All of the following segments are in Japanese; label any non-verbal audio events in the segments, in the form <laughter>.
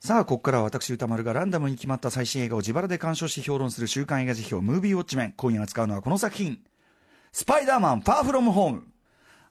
さあ、ここからは私、歌丸がランダムに決まった最新映画を自腹で鑑賞し評論する週刊映画辞表、ムービーウォッチメン。今夜扱うのはこの作品。スパイダーマン、ファーフロムホーム。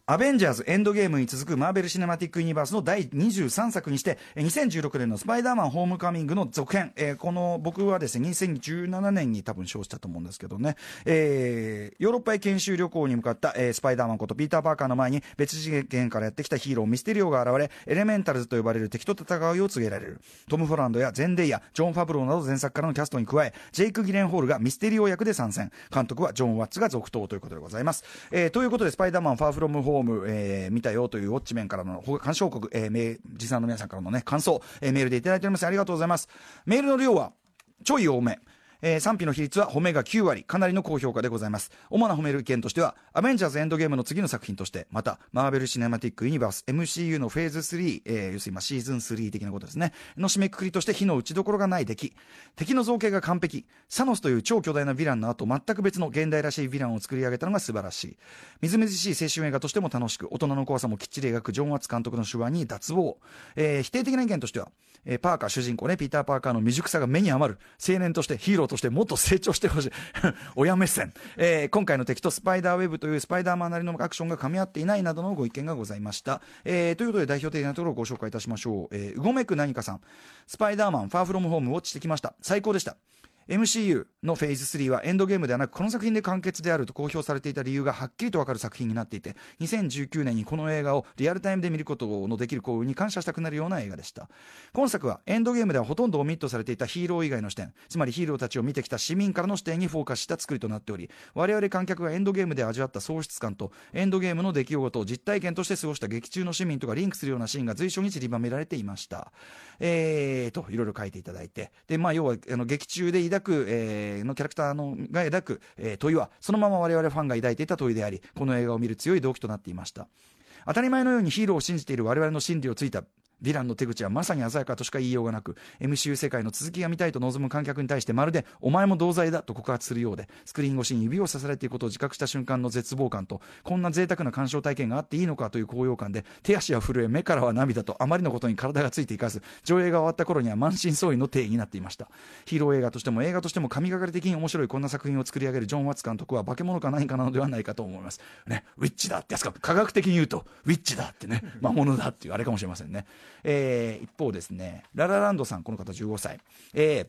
アベンジャーズエンドゲームに続くマーベル・シネマティック・ユニバースの第23作にして、2016年のスパイダーマン・ホームカミングの続編、えーこの僕はですね、2017年に多分賞したと思うんですけどね、えーヨーロッパへ研修旅行に向かった、えースパイダーマンことピーター・パーカーの前に別次元からやってきたヒーロー、ミステリオが現れ、エレメンタルズと呼ばれる敵と戦うよう告げられる。トム・フォランドやゼンデイヤ、ジョン・ファブローなど前作からのキャストに加え、ジェイク・ギレンホールがミステリオ役で参戦。監督はジョン・ワッツが続投ということでございます。えーということで、スパイダーマン・ファーフロム・ホーーム、えー見たよというウォッチメンからのほ鑑賞国、えー、メ持参の皆さんからのね、感想、えーメールでいただいております。ありがとうございます。メールの量は、ちょい多め。えー賛否の比率は褒めが9割、かなりの高評価でございます。主な褒める意見としては、アベンジャーズエンドゲームの次の作品として、また、マーベル・シネマティック・ユニバース、MCU のフェーズ3、えー要するにまあシーズン3的なことですね、の締めくくりとして火の打ちどころがない出来、敵の造形が完璧、サノスという超巨大なヴィランの後、全く別の現代らしいヴィランを作り上げたのが素晴らしい。みずみずしい青春映画としても楽しく、大人の怖さもきっちり描くジョン・ワッツ監督の手腕に脱帽。えー否定的な意見としては、えーパーカー主人公ね、ピーター・パーカーの未熟さが目に余る、青年として、ヒーローとしてもっと成長してほしい。<laughs> 親目線。えー今回の敵とスパイダーウェブというスパイダーマンなりのアクションが噛み合っていないなどのご意見がございました。えーということで代表的なところをご紹介いたしましょう。えーうごめく何かさん。スパイダーマン、ファーフロムホームウォッチしてきました。最高でした。MCU のフェーズ3はエンドゲームではなくこの作品で完結であると公表されていた理由がはっきりとわかる作品になっていて2019年にこの映画をリアルタイムで見ることのできる幸運に感謝したくなるような映画でした。今作はエンドゲームではほとんどオミットされていたヒーロー以外の視点つまりヒーローたちを見てきた市民からの視点にフォーカスした作りとなっており我々観客がエンドゲームで味わった喪失感とエンドゲームの出来事を実体験として過ごした劇中の市民とかリンクするようなシーンが随所に散りばめられていました。えーといろいろ書いていただいて。でまあ要はあの劇中で抱く、えーのキャラクターのが抱く、えー問いはそのまま我々ファンが抱いていた問いでありこの映画を見る強い動機となっていました。当たり前のようにヒーローを信じている我々の心理をついたヴィランの手口はまさに鮮やかとしか言いようがなく MCU 世界の続きが見たいと望む観客に対してまるでお前も同罪だと告発するようでスクリーン越しに指をさされていることを自覚した瞬間の絶望感とこんな贅沢な鑑賞体験があっていいのかという高揚感で手足は震え目からは涙とあまりのことに体がついていかず上映が終わった頃には満身創痍の定義になっていました。ヒーロー映画としても映画としても神がかり的に面白いこんな作品を作り上げるジョン・ワッツ監督は化け物か何かなのではないかと思います。ねウィッチだってやつか科学的に言うとウィッチだってね魔物だっていうあれかもしれませんねえー一方ですねララランドさんこの方15歳。えー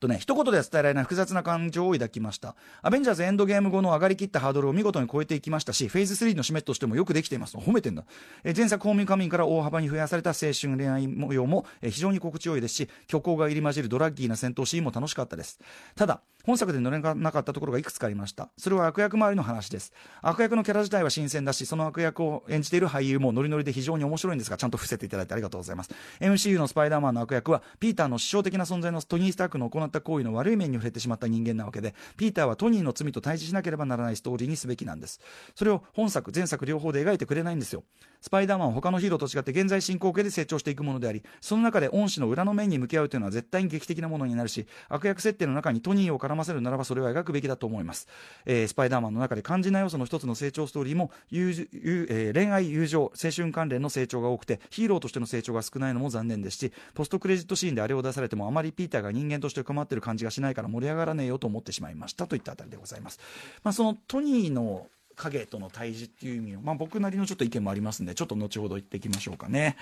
とね、一言では伝えられない複雑な感情を抱きました。アベンジャーズエンドゲーム後の上がりきったハードルを見事に超えていきましたし、フェーズ3の締めとしてもよくできています。褒めてんだ。え前作ホームカミンから大幅に増やされた青春恋愛模様も、え非常に心地よいですし、虚構が入り混じるドラッギーな戦闘シーンも楽しかったです。ただ、本作で乗れなかったところがいくつかありました。それは悪役周りの話です。悪役のキャラ自体は新鮮だし、その悪役を演じている俳優もノリノリで非常に面白いんですが、ちゃんと伏せていただいてありがとうございます。MCU のスパイダーマンの悪役は、ピーターの師匠的な存在のトニー・スタークの行った行為の悪い面に触れてしまった人間なわけで、ピーターはトニーの罪と対峙しなければならないストーリーにすべきなんです。それを本作、前作両方で描いてくれないんですよ。スパイダーマンは他のヒーローと違って現在進行形で成長していくものであり、その中で恩師の裏の面に向き合うというのは絶対に劇的なものになるし、悪役設定の中にトニーを絡ませるならばそれは描くべきだと思います。えースパイダーマンの中で肝心な要素の一つの成長ストーリーも、友友えー恋愛、友情、青春関連の成長が多くて、ヒーローとしての成長が少ないのも残念ですし、ポストクレジットシーンであれを出されても、あまりピーターが人間として困ってる感じがしないから盛り上がらねえよと思ってしまいましたといったあたりでございます。まあ、そのトニーの影との対峙っていう意味を、まあ、僕なりのちょっと意見もありますんで、ちょっと後ほど言っていきましょうかね。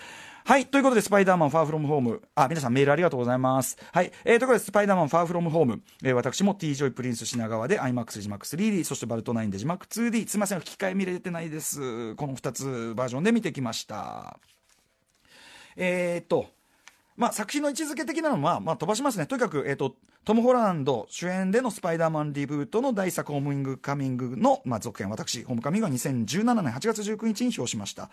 はい。ということで、スパイダーマンファーフロムホーム。あ、皆さんメールありがとうございます。はい。えー、ということで、スパイダーマンファーフロムホーム。えー、私も T ジョイプリンス品川で IMAX 字幕 3D、そしてバルト9で字幕 2D。すいません、吹き替え見れてないです。この2つバージョンで見てきました。えー、っと、まあ、作品の位置づけ的なのは、まあ、飛ばしますね。とにかく、えっ、と、トム・ホランド主演でのスパイダーマンリブートの大作ホームイングカミングの、まあ、続編、私、ホームカミングは2017年8月19日に表しました。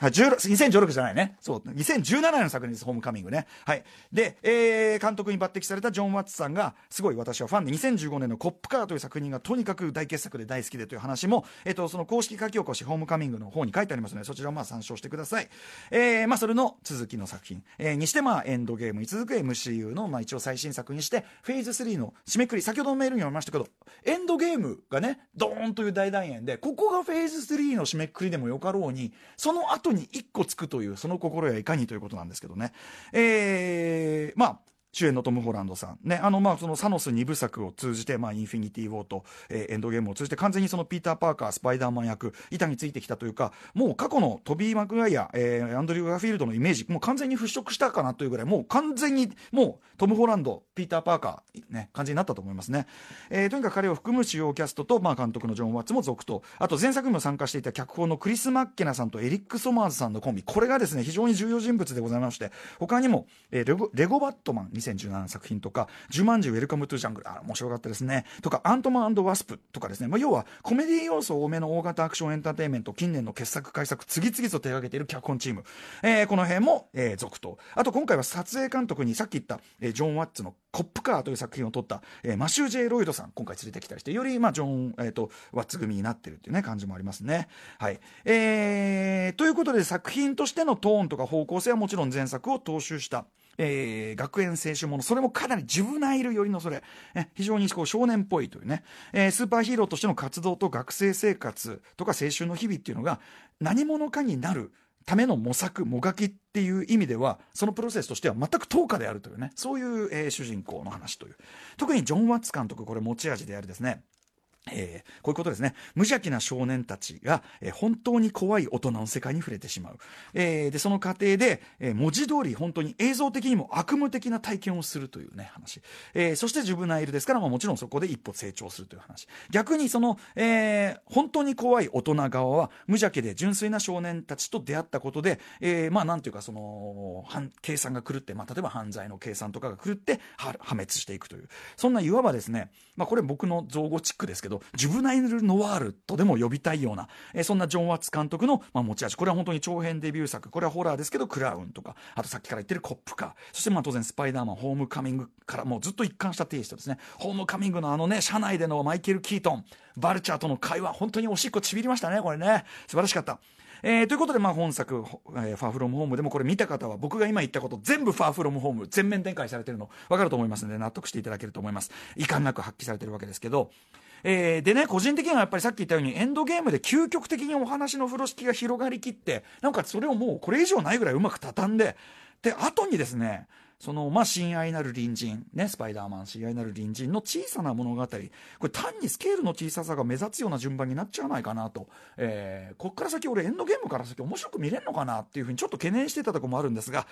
はい、2016じゃないね。そう。2017年の作品です、ホームカミングね。はい。で、えー、監督に抜擢されたジョン・ワッツさんが、すごい私はファンで、2015年のコップカーという作品がとにかく大傑作で大好きでという話も、えっ、と、その公式書き起こし、ホームカミングの方に書いてありますので、そちらをまあ参照してください。えー、まあ、それの続きの作品。えー、にして、まあ、エンドゲームに続く MCU の、まあ、一応最新作にして、フェーズ3の締めくくり、先ほどのメールにもありましたけど、エンドゲームがね、ドーンという大団円で、ここがフェーズ3の締めくくりでもよかろうに、その後後に1個つくというその心やいかにということなんですけどね。えー、まあ主演のトム・ホランドさん。ね、あの、まあ、そのサノス2部作を通じて、まあ、インフィニティ・ウォーと、えー、エンドゲームを通じて、完全にそのピーター・パーカー、スパイダーマン役、板についてきたというか、もう過去のトビー・マクガイア、えー、アンドリュー・ガーフィールドのイメージ、もう完全に払拭したかなというぐらい、もう完全に、もう、トム・ホランド、ピーター・パーカー、ね、感じになったと思いますね。えー、とにかく彼を含む主要キャストと、まあ、監督のジョン・ワッツも続投。あと、前作にも参加していた脚本のクリス・マッケナさんとエリック・ソマーズさんのコンビ。これがですね、非常に重要人物でございまして、他にも、えー、レゴレゴバットマン2017作品とか、ジュマンジウェルカムトゥジャングル、あ、面白かったですね。とか、アントマンワスプとかですね。まあ、要は、コメディ要素多めの大型アクションエンターテインメント、近年の傑作、快作、次々と手掛けている脚本チーム。えー、この辺も、えー、続投。あと、今回は撮影監督にさっき言った、えー、ジョン・ワッツのコップカーという作品を撮った、えー、マシュー・ジェイ・ロイドさん、今回連れてきたりして、より、まあ、ジョン、えっ、ー、と、ワッツ組になってるっていうね、感じもありますね。はい。えー、ということで、作品としてのトーンとか方向性はもちろん前作を踏襲した。えー、学園青春もの、それもかなりジュブナイル寄りのそれ、え非常にこう少年っぽいというね、えー、スーパーヒーローとしての活動と学生生活とか青春の日々っていうのが何者かになるための模索、もがきっていう意味では、そのプロセスとしては全く等価であるというね、そういう、えー、主人公の話という。特にジョン・ワッツ監督、これ持ち味であるですね、えー、こういうことですね。無邪気な少年たちが、えー、本当に怖い大人の世界に触れてしまう。えー、で、その過程で、え文字通り本当に映像的にも悪夢的な体験をするというね、話。えそしてジュブナイルですから、まあ、もちろんそこで一歩成長するという話。逆にその、え本当に怖い大人側は、無邪気で純粋な少年たちと出会ったことで、えまあ、なんていうか、その、計算が狂って、まあ、例えば犯罪の計算とかが狂って破滅していくという。そんないわばですね、まあ、これ僕の造語チックですけど、ジュブナイル・ノワールとでも呼びたいような、えー、そんなジョン・ワッツ監督の、まあ、持ち味。これは本当に長編デビュー作。これはホラーですけど、クラウンとか、あとさっきから言ってるコップカー。そしてまあ当然スパイダーマン、ホームカミングからもうずっと一貫したテイストですね。ホームカミングのあのね、車内でのマイケル・キートン、バルチャーとの会話、本当におしっこちびりましたね、これね。素晴らしかった。えー、ということで、まあ、本作、えー、ファーフロムホームでもこれ見た方は僕が今言ったこと全部ファーフロムホーム全面展開されてるの分かると思いますので納得していただけると思います遺憾なく発揮されてるわけですけどえー、でね、個人的にはやっぱりさっき言ったように、エンドゲームで究極的にお話の風呂敷が広がりきって、なんかそれをもうこれ以上ないぐらいうまく畳んで、で、後にですね、その、まあ、親愛なる隣人、ね、スパイダーマン、親愛なる隣人の小さな物語、これ単にスケールの小ささが目立つような順番になっちゃわないかなと、えー、こっから先俺エンドゲームから先面白く見れんのかなっていうふうにちょっと懸念してたとこもあるんですが、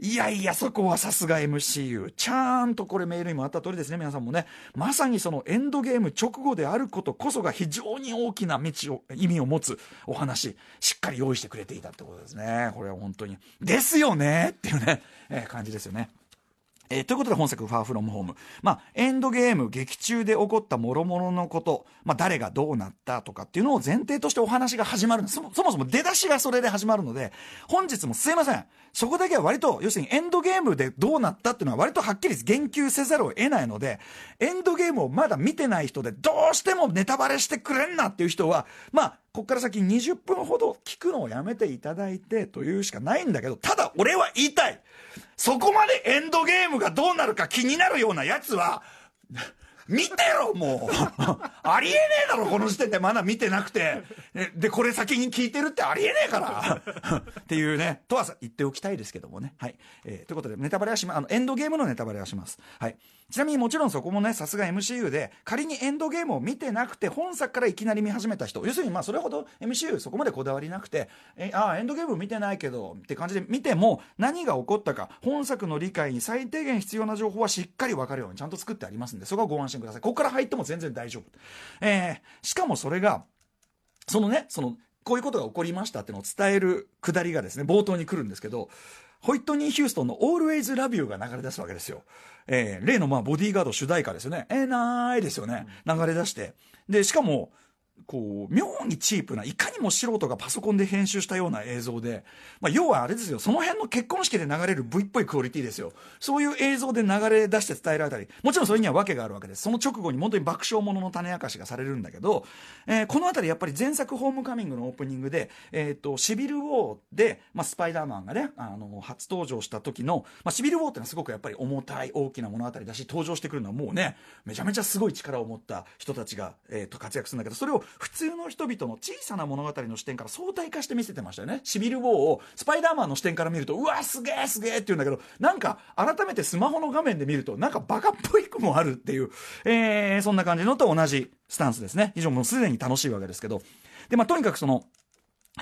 いやいや、そこはさすが MCU。ちゃんとこれメールにもあった通りですね、皆さんもね。まさにそのエンドゲーム直後であることこそが非常に大きな道を、意味を持つお話、しっかり用意してくれていたってことですね。これは本当に。ですよねっていうね、えー、感じですよね。えー、ということで本作、ファーフロムホーム。まあ、エンドゲーム、劇中で起こった諸々のこと、まあ、誰がどうなったとかっていうのを前提としてお話が始まるそもそもそも出だしがそれで始まるので、本日もすいません。そこだけは割と、要するにエンドゲームでどうなったっていうのは割とはっきり言及せざるを得ないので、エンドゲームをまだ見てない人で、どうしてもネタバレしてくれんなっていう人は、まあ、こっから先20分ほど聞くのをやめていただいてというしかないんだけど、ただ俺は言いたいそこまでエンドゲームがどうなるか気になるようなやつは、見てろもう <laughs> ありえねえだろこの時点でまだ見てなくて。で、これ先に聞いてるってありえねえから <laughs> っていうね、とは言っておきたいですけどもね。はい。えー、ということで、ネタバレはしま、あの、エンドゲームのネタバレはします。はい。ちなみにもちろんそこもね、さすが MCU で、仮にエンドゲームを見てなくて、本作からいきなり見始めた人、要するにまあそれほど MCU そこまでこだわりなくて、えああ、エンドゲーム見てないけど、って感じで見ても、何が起こったか、本作の理解に最低限必要な情報はしっかり分かるようにちゃんと作ってありますんで、そこはご安心ください。ここから入っても全然大丈夫。えー、しかもそれが、そのね、その、こういうことが起こりましたってのを伝えるくだりがですね、冒頭に来るんですけど、ホイットニー・ヒューストンの Always Love You が流れ出すわけですよ。えー、例のまあボディーガード主題歌ですよね。えー、ないですよね。流れ出して。で、しかも、こう、妙にチープな、いかにも素人がパソコンで編集したような映像で、まあ、要はあれですよ、その辺の結婚式で流れる V っぽいクオリティですよ。そういう映像で流れ出して伝えられたり、もちろんそれには訳があるわけです。その直後に本当に爆笑ものの種明かしがされるんだけど、えー、このあたりやっぱり前作ホームカミングのオープニングで、え、ー、と、シビルウォーで、まあ、スパイダーマンがね、あの、初登場した時の、まあ、シビルウォーってのはすごくやっぱり重たい大きな物語だし、登場してくるのはもうね、めちゃめちゃすごい力を持った人たちが、えっ、ー、と、活躍するんだけど、それを普通の人々の小さな物語の視点から相対化して見せてましたよね。シビル・ウォーをスパイダーマンの視点から見るとうわすげえすげえって言うんだけどなんか改めてスマホの画面で見るとなんかバカっぽい句もあるっていう、えー、そんな感じのと同じスタンスですね。以上もうすでに楽しいわけですけど。でまあとにかくその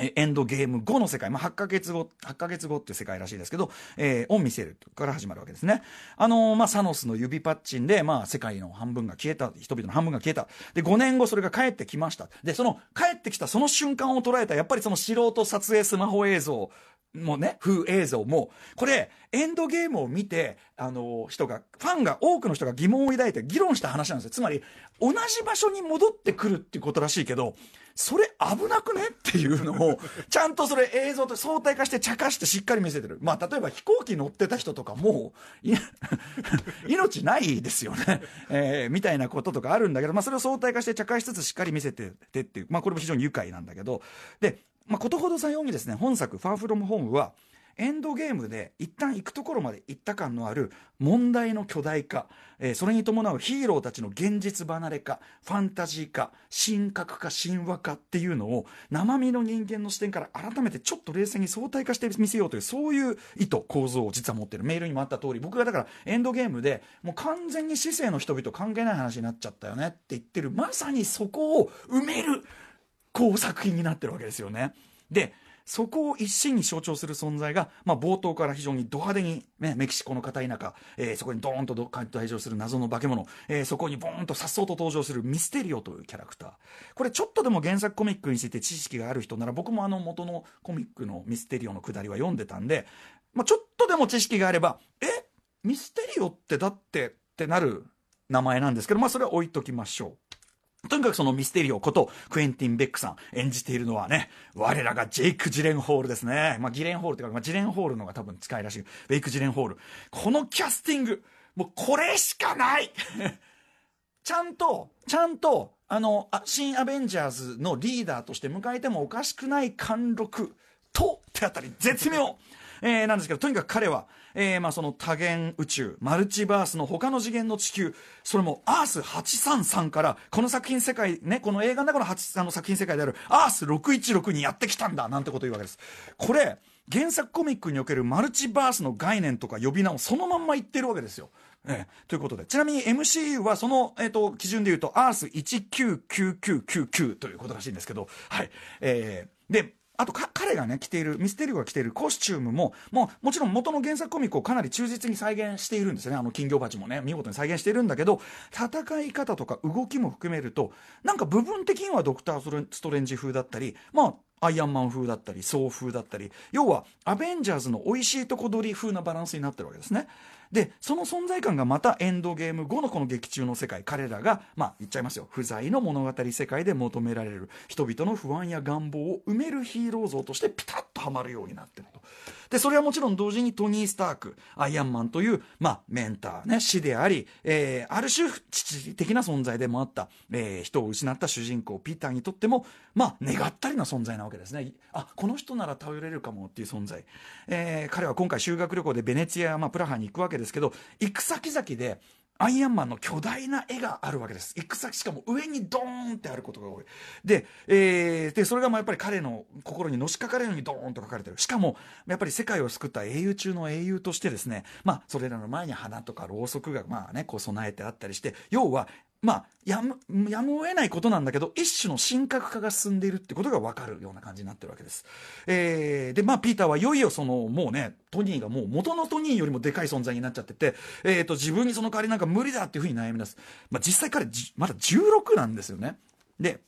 エンドゲーム後の世界、まあ、8ヶ月後、8ヶ月後っていう世界らしいですけど、えー、を見せるから始まるわけですね。あのー、まあ、サノスの指パッチンで、まあ、世界の半分が消えた、人々の半分が消えた。で、5年後それが帰ってきました。で、その帰ってきたその瞬間を捉えた、やっぱりその素人撮影スマホ映像もね、風映像も、これ、エンドゲームを見て、あの、人が、ファンが、多くの人が疑問を抱いて議論した話なんですよ。つまり、同じ場所に戻ってくるっていうことらしいけど、それ危なくね？っていうのを、<laughs> ちゃんとそれ映像と相対化して茶化してしっかり見せてる。まあ、例えば飛行機乗ってた人とかも、<laughs> 命ないですよね。えー、みたいなこととかあるんだけど、まあ、それを相対化して茶化しつつしっかり見せててっていう、まあ、これも非常に愉快なんだけど、で、まあ、ことほどさようにですね、本作、ファーフロムホームは、エンドゲームで一旦行くところまで行った感のある問題の巨大化、えー、それに伴うヒーローたちの現実離れ化、ファンタジー化、神格化、神話化っていうのを生身の人間の視点から改めてちょっと冷静に相対化してみせようというそういう意図、構造を実は持ってる。メールにもあった通り、僕がだからエンドゲームでもう完全に市政の人々関係ない話になっちゃったよねって言ってる、まさにそこを埋めるこう作品になってるわけですよね。で、そこを一身に象徴する存在が、まあ、冒頭から非常にド派手に、ね、メキシコの片田舎、えー、そこにドーンと登場する謎の化け物、えー、そこにボーンと颯爽と登場するミステリオというキャラクター。これちょっとでも原作コミックについて知識がある人なら、僕もあの元のコミックのミステリオのくだりは読んでたんで、まあ、ちょっとでも知識があれば、え？ミステリオってだってってなる名前なんですけど、まあ、それは置いときましょう。とにかくそのミステリオことクエンティン・ベックさん演じているのはね、我らがジェイク・ジレンホールですね。まあ、ギレンホールというか、まあ、ジレンホールのが多分近いらしい。ベイク・ジレンホール。このキャスティング、もうこれしかない <laughs> ちゃんと、ちゃんと、あの、新アベンジャーズのリーダーとして迎えてもおかしくない貫禄と、手当たり絶妙えー、なんですけど、とにかく彼は、えー、まあその多元宇宙、マルチバースの他の次元の地球、それもアース833から、この作品世界、ね、この映画の中の8あの作品世界であるアース616にやってきたんだ、なんてこと言うわけです。これ、原作コミックにおけるマルチバースの概念とか呼び名をそのまんま言ってるわけですよ。ええ、ということで。ちなみに MCU はその、えっ、ー、と、基準で言うと、アース199999ということらしいんですけど、はい。えー、で、あと彼がね着ているミステリオが着ているコスチュームももうもちろん元の原作コミックをかなり忠実に再現しているんですよねあの金魚鉢もね見事に再現しているんだけど戦い方とか動きも含めるとなんか部分的にはドクター・ストレンジ風だったりまあアイアンマン風だったり、ソー風だったり、要はアベンジャーズの美味しいとこ取り風なバランスになってるわけですね。でその存在感がまたエンドゲーム後のこの劇中の世界。彼らがまあ言っちゃいますよ。不在の物語世界で求められる。人々の不安や願望を埋めるヒーロー像としてピタッとはまるようになってると。で、それはもちろん同時にトニー・スターク、アイアンマンという、まあ、メンター、ね、死であり、えー、ある種、父的な存在でもあった、えー、人を失った主人公、ピーターにとっても、まあ、願ったりな存在なわけですね。あ、この人なら頼れるかもっていう存在。えー、彼は今回修学旅行でベネツィア、まあ、プラハに行くわけですけど、行く先々で、アイアンマンの巨大な絵があるわけです。行く先しかも上にドーンってあることが多い。で、えー、で、それがまあやっぱり彼の心にのしかかるようにドーンと書かれてる。しかも、やっぱり世界を救った英雄中の英雄としてですね、まあ、それらの前に花とかろうそくがまあね、こう備えてあったりして、要は、まあ、やむ、やむを得ないことなんだけど、一種の神格化が進んでいるってことが分かるような感じになってるわけです。えー、で、まあ、ピーターはいよいよその、もうね、トニーがもう元のトニーよりもでかい存在になっちゃってて、えっ、ー、と、自分にその代わりなんか無理だっていうふうに悩み出す。まあ、実際彼、まだ16なんですよね。で、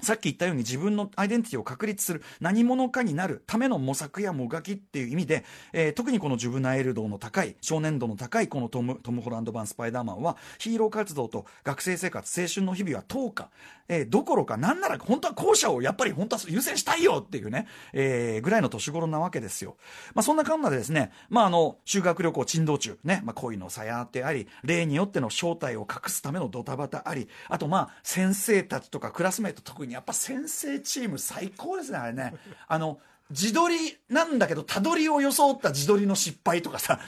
さっき言ったように自分のアイデンティティを確立する何者かになるための模索やもがきっていう意味で、えー、特にこのジュブナイル度の高い少年度の高いこのトムトム・ホランド版スパイダーマンはヒーロー活動と学生生活青春の日々は10日、えー、どころかなんなら本当は後者をやっぱり本当は優先したいよっていうね、えー、ぐらいの年頃なわけですよ。まあ、そんなかんなでですね、まあ、あの修学旅行珍道中ね、まあ、恋の鞘ってあり例によっての正体を隠すためのドタバタありあとまあ先生たちとかクラスメート特にやっぱ先生チーム最高ですね、あれね。あの、自撮りなんだけど、たどりを装った自撮りの失敗とかさ、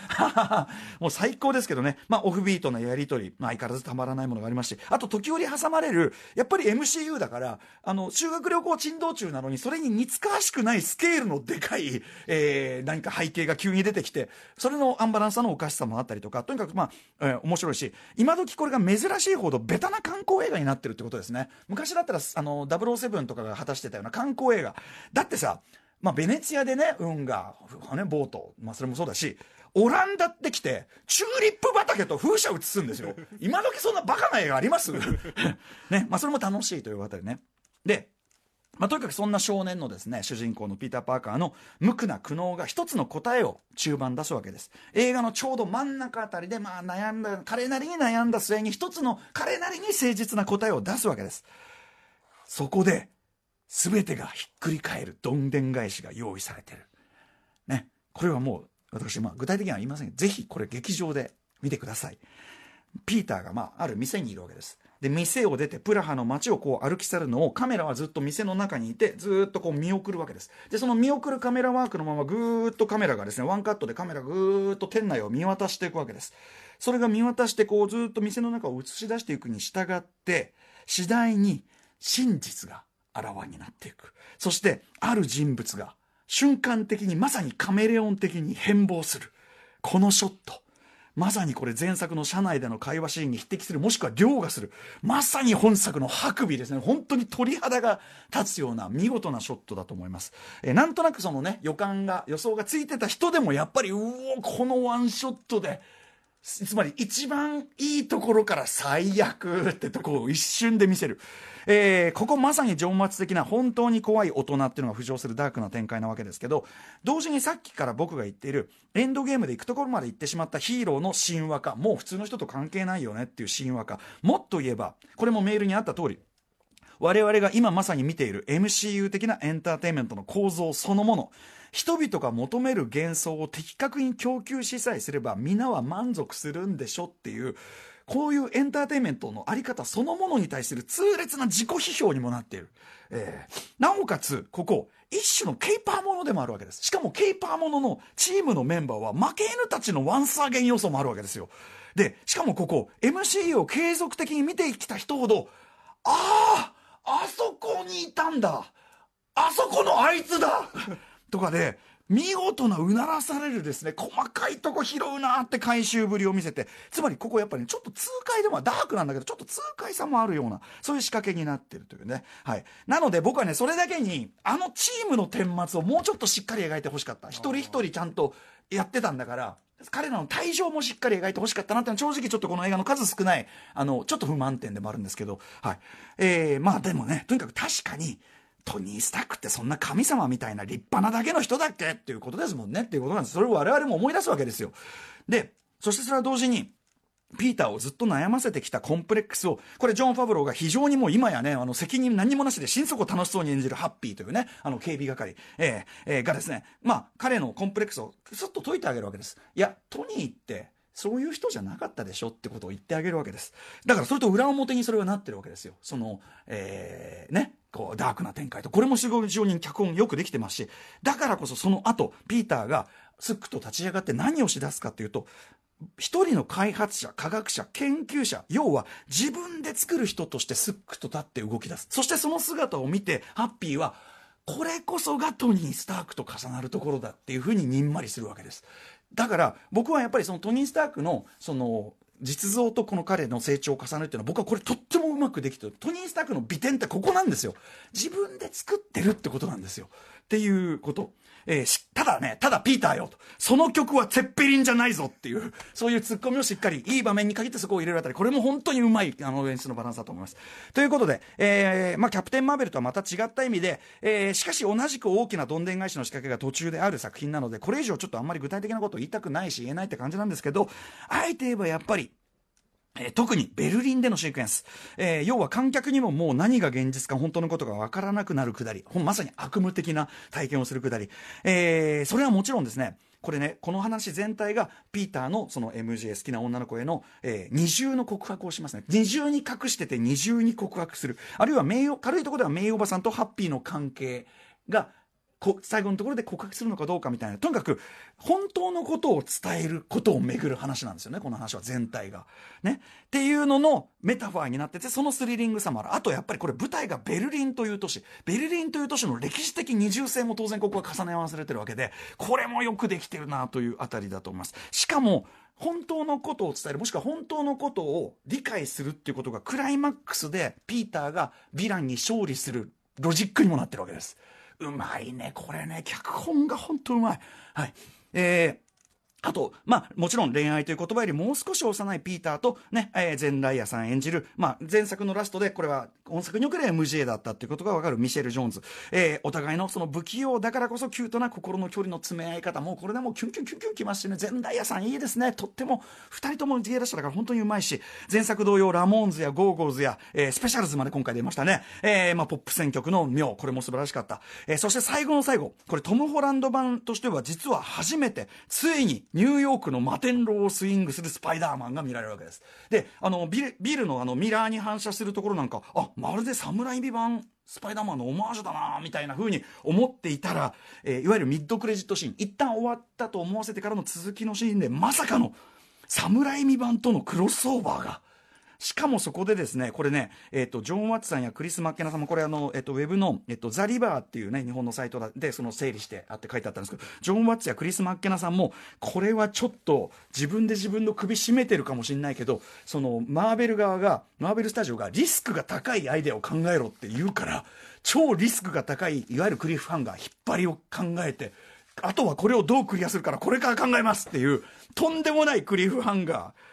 <laughs> もう最高ですけどね。まあ、オフビートなやりとり、まあ、相変わらずたまらないものがありますし、あと、時折挟まれる、やっぱり MCU だから、あの、修学旅行珍道中なのに、それに似つかわしくないスケールのでかい、えー、何か背景が急に出てきて、それのアンバランスさのおかしさもあったりとか、とにかく、まあ、えー、面白いし、今時これが珍しいほどベタな観光映画になってるってことですね。昔だったら、あの、007とかが果たしてたような観光映画。だってさ、まあ、ベネツィアでね、運が、ね、ボート、まあ、それもそうだし、オランダって来て、チューリップ畑と風車映すんですよ。<laughs> 今時そんなバカな映画あります？<laughs> ね、まあ、それも楽しいというあたりね。で、まあ、とにかくそんな少年のですね、主人公のピーター・パーカーの無垢な苦悩が一つの答えを中盤出すわけです。映画のちょうど真ん中あたりで、まあ悩んだ、彼なりに悩んだ末に一つの彼なりに誠実な答えを出すわけです。そこで、全てがひっくり返るどんでん返しが用意されてる。ね。これはもう、私、まあ、具体的には言いません、ぜひこれ劇場で見てください。ピーターが、まあ、ある店にいるわけです。で、店を出て、プラハの街をこう歩き去るのを、カメラはずっと店の中にいて、ずっとこう見送るわけです。で、その見送るカメラワークのまま、ぐーっとカメラがですね、ワンカットでカメラぐーっと店内を見渡していくわけです。それが見渡して、こう、ずっと店の中を映し出していくに従って、次第に真実があらわになっていく。そして、ある人物が瞬間的にまさにカメレオン的に変貌する。このショット。まさにこれ前作の車内での会話シーンに匹敵する、もしくは凌駕する。まさに本作の白尾ですね。本当に鳥肌が立つような見事なショットだと思います。えなんとなくそのね、予感が、予想がついてた人でもやっぱり、うお、このワンショットで、つまり一番いいところから最悪ってとこを一瞬で見せる。えー、ここまさに情末的な本当に怖い大人っていうのが浮上するダークな展開なわけですけど、同時にさっきから僕が言っているエンドゲームで行くところまで行ってしまったヒーローの神話化、もう普通の人と関係ないよねっていう神話化。もっと言えば、これもメールにあった通り、我々が今まさに見ている MCU 的なエンターテインメントの構造そのもの。人々が求める幻想を的確に供給しさえすれば皆は満足するんでしょっていうこういうエンターテインメントのあり方そのものに対する痛烈な自己批評にもなっている。えー、なおかつ、ここ、一種のケイパーものでもあるわけです。しかもケイパーもののチームのメンバーは負け犬たちのワンサーゲン要素もあるわけですよ。で、しかもここ、MC を継続的に見てきた人ほど、あああそこにいたんだあそこのあいつだとかで、見事なうならされるですね、細かいとこ拾うなって回収ぶりを見せて、つまりここやっぱり、ね、ちょっと痛快でもダークなんだけど、ちょっと痛快さもあるような、そういう仕掛けになってるというね。はい。なので僕はね、それだけに、あのチームの顛末をもうちょっとしっかり描いてほしかった。一人一人ちゃんとやってたんだから、彼らの退場もしっかり描いてほしかったなってのは正直ちょっとこの映画の数少ない、あの、ちょっと不満点でもあるんですけど、はい。えー、まあでもね、とにかく確かに、トニー・スタックってそんな神様みたいな立派なだけの人だっけ？っていうことですもんねっていうことなんです。それを我々も思い出すわけですよ。で、そしてそれは同時に、ピーターをずっと悩ませてきたコンプレックスを、これジョン・ファブローが非常にもう今やね、あの責任何もなしで心底楽しそうに演じるハッピーというね、あの警備係、えー、えー、がですね、まあ彼のコンプレックスをすっと解いてあげるわけです。いや、トニーって、そういう人じゃなかったでしょってことを言ってあげるわけです。だからそれと裏表にそれがなってるわけですよ。その、えー、ね、こう、ダークな展開と。これも非常に脚本よくできてますし、だからこそその後、ピーターがスックと立ち上がって何をしだすかっていうと、一人の開発者、科学者、研究者、要は自分で作る人としてスックと立って動き出す。そしてその姿を見て、ハッピーは、これこそがトニー・スタークと重なるところだっていうふうににんまりするわけです。だから僕はやっぱりそのトニー・スタークのその実像とこの彼の成長を重ねるっていうのは僕はこれとってもうまくできてる。トニー・スタークの美点ってここなんですよ。自分で作ってるってことなんですよ。っていうこと。えー、ただね、ただピーターよと。その曲はツェッペリンじゃないぞっていう、そういうツッコミをしっかり、いい場面に限ってそこを入れるあたり、これも本当にうまい、あの、演出のバランスだと思います。ということで、えー、まあ、キャプテン・マーベルとはまた違った意味で、えー、しかし同じく大きなどんでん返しの仕掛けが途中である作品なので、これ以上ちょっとあんまり具体的なことを言いたくないし、言えないって感じなんですけど、あえて言えばやっぱり、え、特にベルリンでのシークエンス、えー、要は観客にももう何が現実か本当のことが分からなくなるくだり、まさに悪夢的な体験をするくだり、えー、それはもちろんですね、これね、この話全体がピーターのその MJ 好きな女の子への、えー、二重の告白をしますね。二重に隠してて二重に告白する。あるいは名誉、軽いところでは名誉おばさんとハッピーの関係が最後のところで告白するのかどうかみたいなとにかく本当のことを伝えることをめぐる話なんですよねこの話は全体が。ね、っていうののメタファーになっててそのスリリングさもあるあとやっぱりこれ舞台がベルリンという都市ベルリンという都市の歴史的二重性も当然ここは重ね合わされてるわけでこれもよくできてるなというあたりだと思います。しかも本当のことを伝えるもしくは本当のことを理解するっていうことがクライマックスでピーターがヴィランに勝利するロジックにもなってるわけです。うまいね、これね、脚本が本当うまい。はい。えーあと、まあ、もちろん恋愛という言葉よりもう少し幼いピーターと、ね、えー、ゼンデイヤさん演じる、まあ、前作のラストで、これは、本作における MJ だったっていうことがわかるミシェル・ジョーンズ。えー、お互いのその不器用だからこそキュートな心の距離の詰め合い方、もうこれでもキュンキュンキュンキュンきますしね、ゼンデイヤさんいいですね。とっても、二人とも芸達者だから本当にうまいし、前作同様、ラモーンズやゴーゴーズや、えー、スペシャルズまで今回出ましたね。えー、まあ、ポップ選曲の妙、これも素晴らしかった。えー、そして最後の最後、これトム・ホランド版としては実は初めて、ついにニューヨークの摩天楼をスイングするスパイダーマンが見られるわけです。で、あの、ビルビルのあのミラーに反射するところなんか、あ、まるで侍美版スパイダーマンのオマージュだなみたいな風に思っていたら、えー、いわゆるミッドクレジットシーン、一旦終わったと思わせてからの続きのシーンで、まさかの侍美版とのクロスオーバーが、しかもそこでですね、これね、えっ、ー、と、ジョン・ワッツさんやクリス・マッケナさんも、これあの、えっ、ー、と、ウェブの、えっ、ー、と、ザ・リバーっていうね、日本のサイトで、その整理してあって書いてあったんですけど、ジョン・ワッツやクリス・マッケナさんも、これはちょっと、自分で自分の首絞めてるかもしれないけど、その、マーベル側が、マーベルスタジオがリスクが高いアイデアを考えろって言うから、超リスクが高い、いわゆるクリフハンガー、引っ張りを考えて、あとはこれをどうクリアするから、これから考えますっていう、とんでもないクリフハンガー。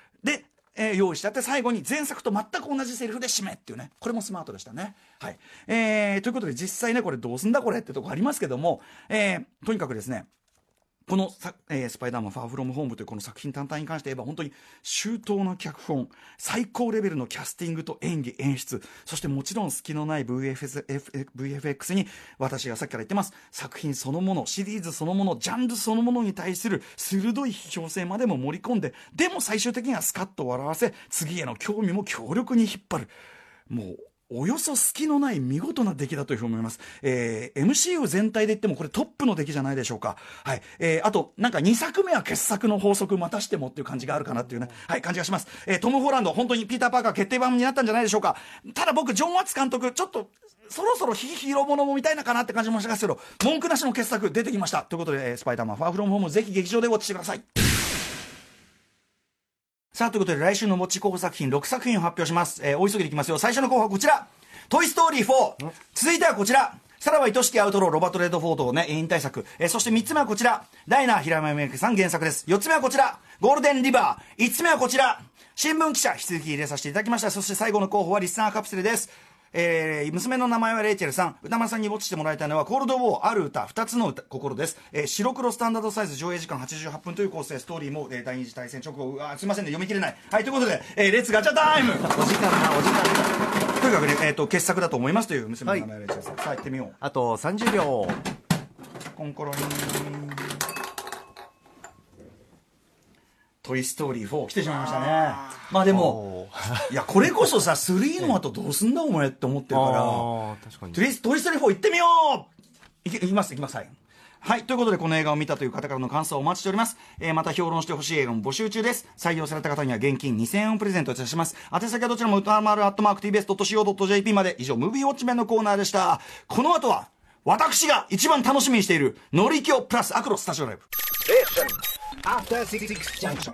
えー、用意してあって最後に前作と全く同じセリフで締めっていうね。これもスマートでしたね。はい。えー、ということで実際ねこれどうすんだこれってとこありますけども、えー、とにかくですねこの、えー、スパイダーマンファーフロムホームというこの作品単体に関して言えば本当に周到な脚本、最高レベルのキャスティングと演技、演出、そしてもちろん隙のない VFS VFX に私がさっきから言ってます作品そのもの、シリーズそのもの、ジャンルそのものに対する鋭い批評性までも盛り込んで、でも最終的にはスカッと笑わせ、次への興味も強力に引っ張る。もうおよそ隙のない見事な出来だというふうに思います。えー、MCU 全体で言ってもこれトップの出来じゃないでしょうか。はい。えー、あと、なんか2作目は傑作の法則またしてもっていう感じがあるかなっていうね、はい、感じがします。えー、トム・ホランド、本当にピーター・パーカー決定版になったんじゃないでしょうか。ただ僕、ジョン・ワッツ監督、ちょっと、そろそろヒーローものも見たいなかなって感じもしますけど、文句なしの傑作出てきました。ということで、えー、スパイダーマン、ファーフロムホーム、ぜひ劇場でウォッチしてください。さあ、ということで、来週の持ち候補作品6作品を発表します。えー、お急ぎでいきますよ。最初の候補はこちら。トイ・ストーリー4。続いてはこちら。さらば愛しきアウトロー、ロバート・レッドフォードをね、引退作。えー、そして3つ目はこちら。ダイナー、平山由美さん原作です。4つ目はこちら。ゴールデン・リバー。5つ目はこちら。新聞記者、引き続き入れさせていただきました。そして最後の候補はリスナーカプセルです。えー、娘の名前はレイチェルさん。歌丸さんにウォッチしてもらいたいのは、コールドウォー、ある歌、2つの歌心です。えー、白黒スタンダードサイズ上映時間88分という構成、ストーリーも、えー、第二次大戦直後、あすいませんね、読み切れない。はい、ということで、えー、レッツガチャタイムお時間な、お時間とにかくね、えっ、ー、と、傑作だと思いますという娘の名前はレイチェルさん。はい、さあ、行ってみよう。あと30秒。コンコロリン。トイ・ストーリー4来てしまいましたね。まあでも、いや、これこそさ、3の後どうすんだお前って思ってるから、<laughs> トイ・ストーリー4行ってみよういきます、いきます、はい。はい。ということで、この映画を見たという方からの感想をお待ちしております。えー、また評論してほしい映画も募集中です。採用された方には現金2000円をプレゼントいたします。宛先はどちらも歌丸アットマーク TBS.CO.JP まで。以上、ムービーウォッチメンのコーナーでした。この後は、私が一番楽しみにしている、乗り気をプラスアクロスタジオライブ。After 66 junction.